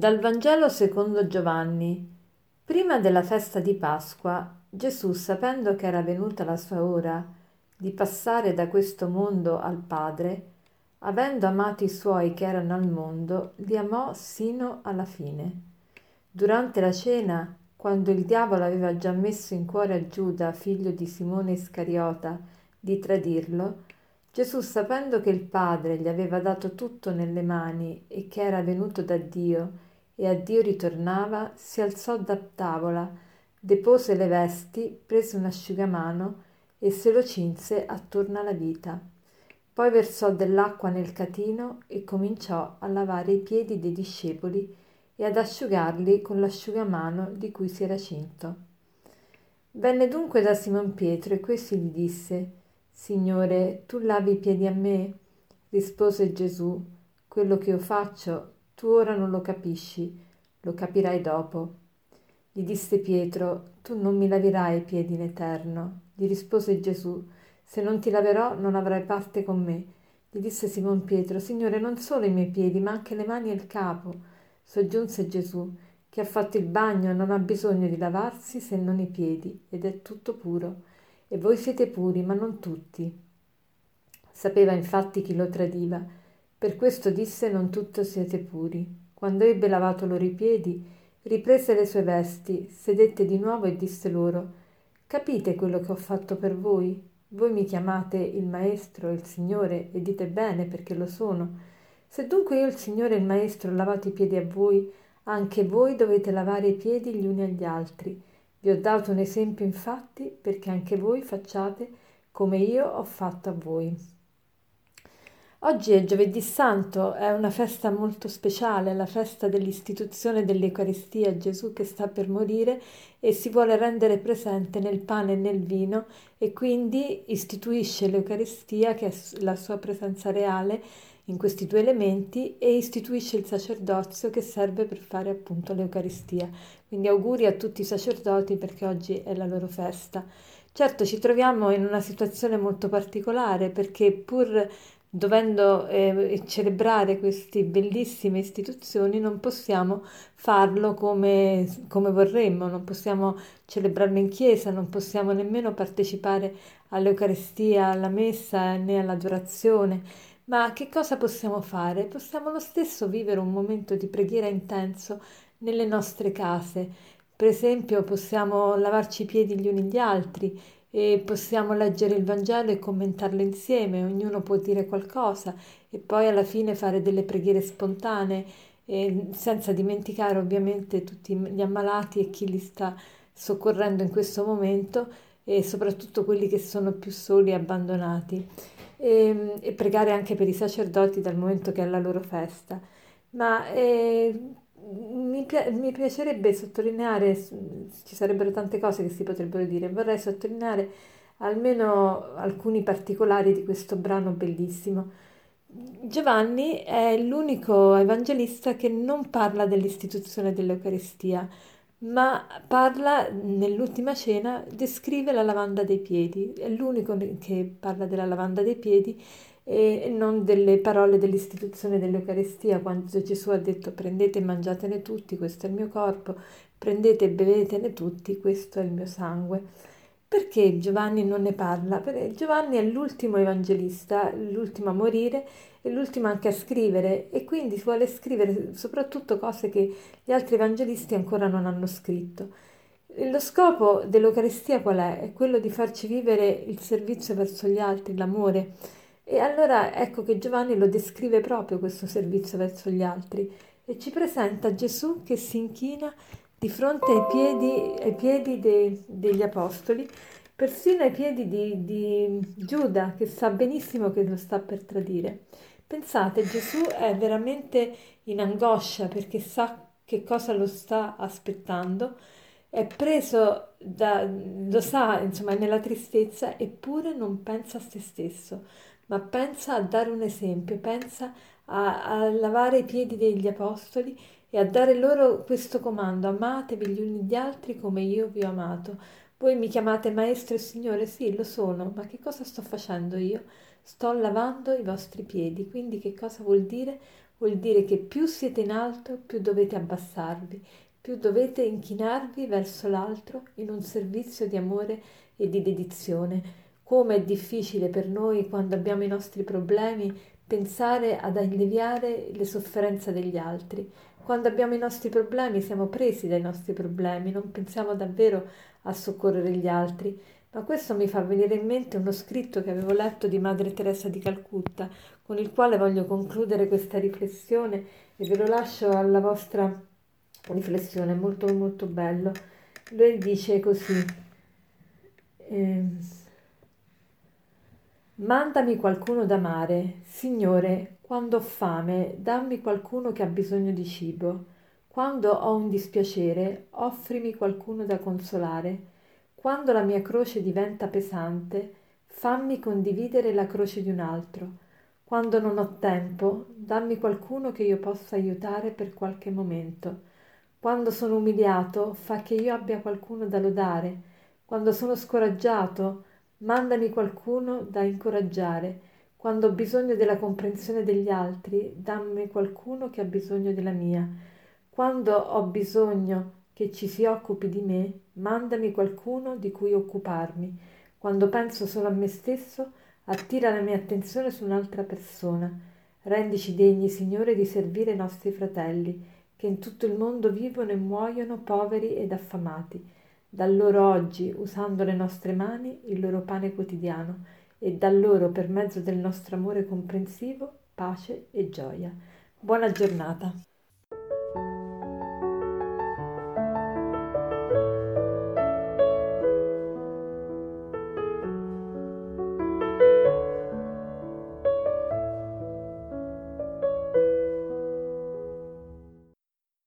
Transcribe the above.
Dal Vangelo secondo Giovanni. Prima della festa di Pasqua, Gesù, sapendo che era venuta la sua ora di passare da questo mondo al Padre, avendo amato i suoi che erano al mondo, li amò sino alla fine. Durante la cena, quando il diavolo aveva già messo in cuore a Giuda, figlio di Simone Iscariota, di tradirlo, Gesù, sapendo che il Padre gli aveva dato tutto nelle mani e che era venuto da Dio e a Dio ritornava, si alzò da tavola, depose le vesti, prese un asciugamano e se lo cinse attorno alla vita. Poi versò dell'acqua nel catino e cominciò a lavare i piedi dei discepoli e ad asciugarli con l'asciugamano di cui si era cinto. Venne dunque da Simon Pietro e questi gli disse Signore, tu lavi i piedi a me? Rispose Gesù, quello che io faccio tu ora non lo capisci, lo capirai dopo. Gli disse Pietro, tu non mi laverai i piedi in eterno. Gli rispose Gesù, se non ti laverò non avrai parte con me. Gli disse Simon Pietro, Signore, non solo i miei piedi, ma anche le mani e il capo. Soggiunse Gesù, che ha fatto il bagno non ha bisogno di lavarsi se non i piedi, ed è tutto puro e voi siete puri, ma non tutti. Sapeva infatti chi lo tradiva, per questo disse non tutti siete puri. Quando ebbe lavato loro i piedi, riprese le sue vesti, sedette di nuovo e disse loro, Capite quello che ho fatto per voi? Voi mi chiamate il Maestro, il Signore, e dite bene perché lo sono. Se dunque io il Signore e il Maestro ho lavato i piedi a voi, anche voi dovete lavare i piedi gli uni agli altri. Vi ho dato un esempio infatti perché anche voi facciate come io ho fatto a voi. Oggi è giovedì santo, è una festa molto speciale, la festa dell'istituzione dell'Eucaristia, Gesù che sta per morire e si vuole rendere presente nel pane e nel vino e quindi istituisce l'Eucaristia che è la sua presenza reale in questi due elementi e istituisce il sacerdozio che serve per fare appunto l'Eucaristia. Quindi auguri a tutti i sacerdoti perché oggi è la loro festa. Certo ci troviamo in una situazione molto particolare perché pur dovendo eh, celebrare queste bellissime istituzioni non possiamo farlo come, come vorremmo, non possiamo celebrarlo in chiesa, non possiamo nemmeno partecipare all'Eucaristia, alla messa né all'adorazione ma che cosa possiamo fare? Possiamo lo stesso vivere un momento di preghiera intenso nelle nostre case. Per esempio possiamo lavarci i piedi gli uni gli altri e possiamo leggere il Vangelo e commentarlo insieme, ognuno può dire qualcosa e poi alla fine fare delle preghiere spontanee, senza dimenticare ovviamente tutti gli ammalati e chi li sta soccorrendo in questo momento e soprattutto quelli che sono più soli e abbandonati e, e pregare anche per i sacerdoti dal momento che è la loro festa. Ma eh, mi, mi, piacerebbe sottolineare, ci sarebbero tante cose che si potrebbero dire, vorrei sottolineare almeno alcuni particolari di questo brano bellissimo. Giovanni è l'unico evangelista che non parla dell'istituzione dell'Eucaristia, ma parla nell'ultima cena, descrive la lavanda dei piedi, è l'unico che parla della lavanda dei piedi e non delle parole dell'istituzione dell'Eucaristia, quando Gesù ha detto prendete e mangiatene tutti, questo è il mio corpo, prendete e bevetene tutti, questo è il mio sangue. Perché Giovanni non ne parla? Perché Giovanni è l'ultimo evangelista, l'ultimo a morire e l'ultimo anche a scrivere e quindi vuole scrivere soprattutto cose che gli altri evangelisti ancora non hanno scritto. Lo scopo dell'Eucaristia qual è? È quello di farci vivere il servizio verso gli altri, l'amore. E allora ecco che Giovanni lo descrive proprio questo servizio verso gli altri e ci presenta Gesù che si inchina di fronte ai piedi, ai piedi de, degli apostoli, persino ai piedi di, di Giuda, che sa benissimo che lo sta per tradire. Pensate, Gesù è veramente in angoscia perché sa che cosa lo sta aspettando, è preso da, lo sa, insomma, nella tristezza, eppure non pensa a se stesso, ma pensa a dare un esempio, pensa a, a lavare i piedi degli apostoli e a dare loro questo comando, amatevi gli uni gli altri come io vi ho amato. Voi mi chiamate maestro e signore? Sì, lo sono, ma che cosa sto facendo io? Sto lavando i vostri piedi, quindi che cosa vuol dire? vuol dire che più siete in alto, più dovete abbassarvi, più dovete inchinarvi verso l'altro in un servizio di amore e di dedizione. Come è difficile per noi quando abbiamo i nostri problemi pensare ad alleviare le sofferenze degli altri. Quando abbiamo i nostri problemi siamo presi dai nostri problemi, non pensiamo davvero a soccorrere gli altri. Ma questo mi fa venire in mente uno scritto che avevo letto di Madre Teresa di Calcutta, con il quale voglio concludere questa riflessione e ve lo lascio alla vostra riflessione, molto molto bello. Lui dice così, eh, mandami qualcuno da amare, Signore, quando ho fame, dammi qualcuno che ha bisogno di cibo, quando ho un dispiacere, offrimi qualcuno da consolare, quando la mia croce diventa pesante, fammi condividere la croce di un altro. Quando non ho tempo, dammi qualcuno che io possa aiutare per qualche momento. Quando sono umiliato, fa che io abbia qualcuno da lodare. Quando sono scoraggiato, mandami qualcuno da incoraggiare. Quando ho bisogno della comprensione degli altri, dammi qualcuno che ha bisogno della mia. Quando ho bisogno che ci si occupi di me, mandami qualcuno di cui occuparmi. Quando penso solo a me stesso, attira la mia attenzione su un'altra persona. Rendici degni, Signore, di servire i nostri fratelli che in tutto il mondo vivono e muoiono poveri ed affamati. Da loro oggi, usando le nostre mani, il loro pane quotidiano, e da loro, per mezzo del nostro amore comprensivo, pace e gioia. Buona giornata.